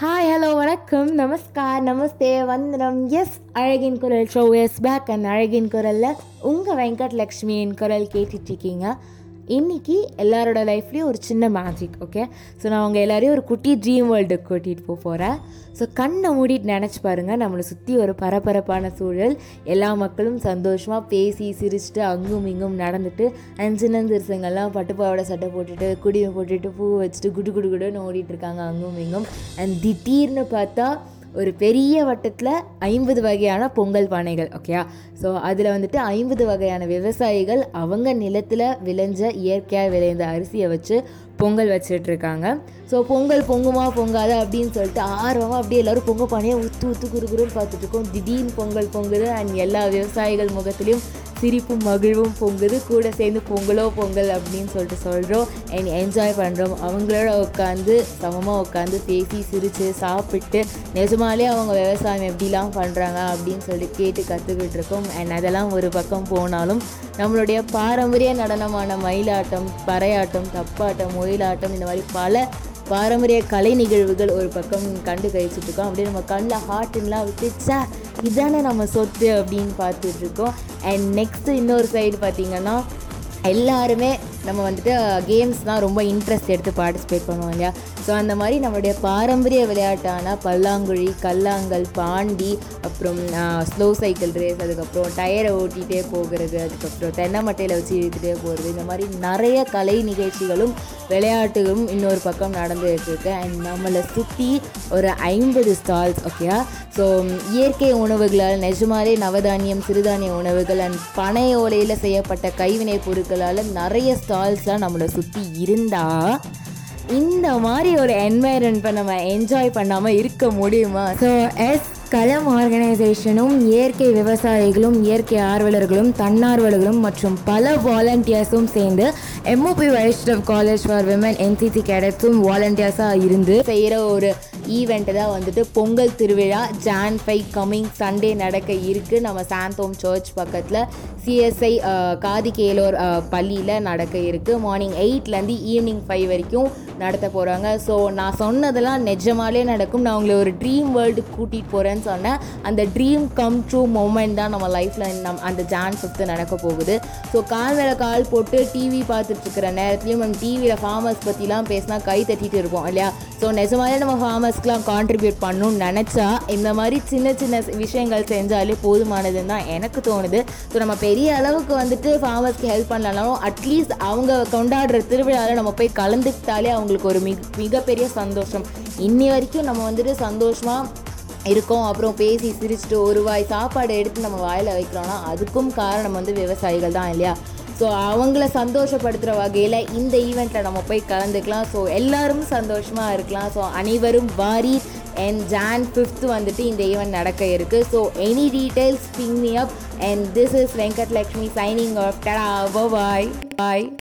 Hi hello வணக்கம். நமஸ்கார் நமஸ்தே வந்தனம். S அழகின் குரல் ஷோ எஸ் பேக் அண்ட் அழகின் குரலில் உங்கள் வெங்கட் லக்ஷ்மியின் குரல் கேட்டுட்ருக்கீங்க இன்றைக்கி எல்லாரோட லைஃப்லேயும் ஒரு சின்ன மேஜிக் ஓகே ஸோ நான் அவங்க எல்லோரையும் ஒரு குட்டி ட்ரீம் வேர்ல்டுக்கு கூட்டிகிட்டு போக போகிறேன் ஸோ கண்ணை மூடிட்டு நினச்சி பாருங்கள் நம்மளை சுற்றி ஒரு பரபரப்பான சூழல் எல்லா மக்களும் சந்தோஷமாக பேசி சிரிச்சுட்டு அங்கும் இங்கும் நடந்துட்டு அண்ட் சின்ன பட்டுப்பாவோட சட்டை போட்டுட்டு குடியை போட்டுட்டு பூ வச்சுட்டு குடு குடு குடுன்னு ஓடிட்டுருக்காங்க அங்கும் இங்கும். அண்ட் திடீர்னு பார்த்தா ஒரு பெரிய வட்டத்தில் ஐம்பது வகையான பொங்கல் பானைகள் ஓகேயா ஸோ அதில் வந்துட்டு ஐம்பது வகையான விவசாயிகள் அவங்க நிலத்தில் விளைஞ்ச இயற்கையாக விளைந்த அரிசியை வச்சு பொங்கல் வச்சிட்ருக்காங்க. ஸோ பொங்கல் பொங்குமா பொங்காதா அப்படின்னு சொல்லிட்டு ஆர்வமாக அப்படியே எல்லோரும் பொங்க பானையை உத்து உத்து குறுகுறுன்னு பார்த்துட்ருக்கோம் திடீர்னு பொங்கல் பொங்குது அண்ட் எல்லா விவசாயிகள் முகத்துலேயும் சிரிப்பும் மகிழ்வும் பொங்குது. கூட சேர்ந்து பொங்கலோ பொங்கல் அப்படின்னு சொல்லிட்டு சொல்கிறோம் அண்ட் என்ஜாய் பண்ணுறோம் அவங்களோட உட்காந்து சமமாக உட்காந்து பேசி சிரித்து சாப்பிட்டு நிஜமாலே அவங்க விவசாயம் எப்படிலாம் பண்ணுறாங்க அப்படின்னு சொல்லி கேட்டு கற்றுக்கிட்டு இருக்கோம். அண்ட் அதெல்லாம் ஒரு பக்கம் போனாலும் நம்மளுடைய பாரம்பரிய நடனமான மயிலாட்டம் பறையாட்டம் தப்பாட்டம் ஒயிலாட்டம் இந்த மாதிரி பல பாரம்பரிய கலை நிகழ்வுகள் ஒரு பக்கம் கண்டு கழிச்சுட்டு இருக்கோம். அப்படியே நம்ம கண்ணில் ஹார்ட்டுலாம் விட்டுச்சா இதானே நம்ம சொத்து அப்படின்னு பார்த்துட்ருக்கோம் அண்ட் நெக்ஸ்ட்டு இன்னொரு சைடு பார்த்திங்கன்னா எல்லாருமே நம்ம வந்துட்டு கேம்ஸ்னால் ரொம்ப இன்ட்ரெஸ்ட் எடுத்து பார்ட்டிசிபேட் பண்ணுவோம் இல்லையா? ஸோ அந்த மாதிரி நம்மளுடைய பாரம்பரிய விளையாட்டான பல்லாங்குழி கல்லாங்கல் பாண்டி அப்புறம் ஸ்லோ சைக்கிள் ரேஸ் அதுக்கப்புறம் டயரை ஓட்டிகிட்டே போகிறது அதுக்கப்புறம் தென்னை மட்டையில் வச்சு இழுத்துகிட்டே போகிறது இந்த மாதிரி நிறைய கலை நிகழ்ச்சிகளும் விளையாட்டுகளும் இன்னொரு பக்கம் நடந்துகிட்டு இருக்கு. அண்ட் நம்மளை சுற்றி ஒரு ஐம்பது ஸ்டால்ஸ் ஓகேயா ஸோ இயற்கை உணவுகளால் நிஜமாலே நவதானியம் சிறுதானிய உணவுகள் அண்ட் பனை ஓலையில் செய்யப்பட்ட கைவினை பொருட்களால் நிறைய ஸ்டால்ஸ்லாம் நம்மளை சுற்றி இருந்தால் இந்த மாதிரி ஒரு என்வாயரன்மெண்ட்டை நம்ம என்ஜாய் பண்ணாமல் இருக்க முடியுமா? ஸோ எஸ் களம் ஆர்கனைசேஷனும் இயற்கை விவசாயிகளும் இயற்கை ஆர்வலர்களும் தன்னார்வலர்களும் மற்றும் பல வாலண்டியர்ஸும் சேர்ந்து MOP Vaishnav college for women NCC கேடட்ஸும் வாலண்டியர்ஸாக இருந்து செய்கிற ஒரு ஈவெண்ட்டு தான் வந்துட்டு பொங்கல் திருவிழா. ஜான் ஃபைவ் கம்மிங் சண்டே நடக்க இருக்குது நம்ம சாந்தோம் சர்ச் பக்கத்தில் சிஎஸ்ஐ காதி கேலோர் பள்ளியில் நடக்க இருக்குது மார்னிங் எயிட்லேருந்து ஈவினிங் ஃபைவ் வரைக்கும் நடத்த போகிறாங்க ஸோ நான் சொன்னதெல்லாம் நிஜமாலே நடக்கும். நான் உங்களை ஒரு ட்ரீம் வேர்ல்டு கூட்டிகிட்டு போகிறேன் போகிறேன்னு சொன்னேன் அந்த ட்ரீம் கம் ட்ரூ மூமெண்ட் தான் நம்ம லைஃப்பில் நம் அந்த ஜான் ஃபிஃப்த்து நடக்க போகுது. ஸோ கால் மேலே கால் போட்டு டிவி பார்த்துட்ருக்கிற நேரத்துலையும் நம்ம டிவியில் ஃபார்மர்ஸ் பற்றிலாம் பேசினா கை தட்டிட்டு இருப்போம் இல்லையா? ஸோ நிஜமாலே நம்ம ஃபார்மர்ஸ்க்கெலாம் கான்ட்ரிபியூட் பண்ணணும்னு நினச்சா இந்த மாதிரி சின்ன சின்ன விஷயங்கள் செஞ்சாலே போதுமானதுன்னு தான் எனக்கு தோணுது. ஸோ நம்ம பெரிய அளவுக்கு வந்துட்டு ஃபார்மர்ஸ்க்கு ஹெல்ப் பண்ணலனாலும் அட்லீஸ்ட் அவங்க கொண்டாடுற திருவிழாவில் நம்ம போய் கலந்துக்கிட்டாலே அவங்களுக்கு ஒரு மிக மிகப்பெரிய சந்தோஷம். இன்னி வரைக்கும் நம்ம வந்துட்டு சந்தோஷமாக இருக்கோம். அப்புறம் பேசி சிரிச்சுட்டு ஒரு வாய் சாப்பாடு எடுத்து நம்ம வாயில் வைக்கிறோன்னா அதுக்கும் காரணம் வந்து விவசாயிகள் தான் இல்லையா? ஸோ அவங்கள சந்தோஷப்படுத்துகிற வகையில் இந்த ஈவெண்ட்டில் நம்ம போய் கலந்துக்கலாம். ஸோ எல்லோரும் சந்தோஷமாக இருக்கலாம். ஸோ அனைவரும் வாரி அண்ட் ஜான் ஃபிஃப்த் வந்துட்டு இந்த ஈவெண்ட் நடக்க இருக்குது so any details ping me up and this is Venkat Lakshmi signing off tata bye bye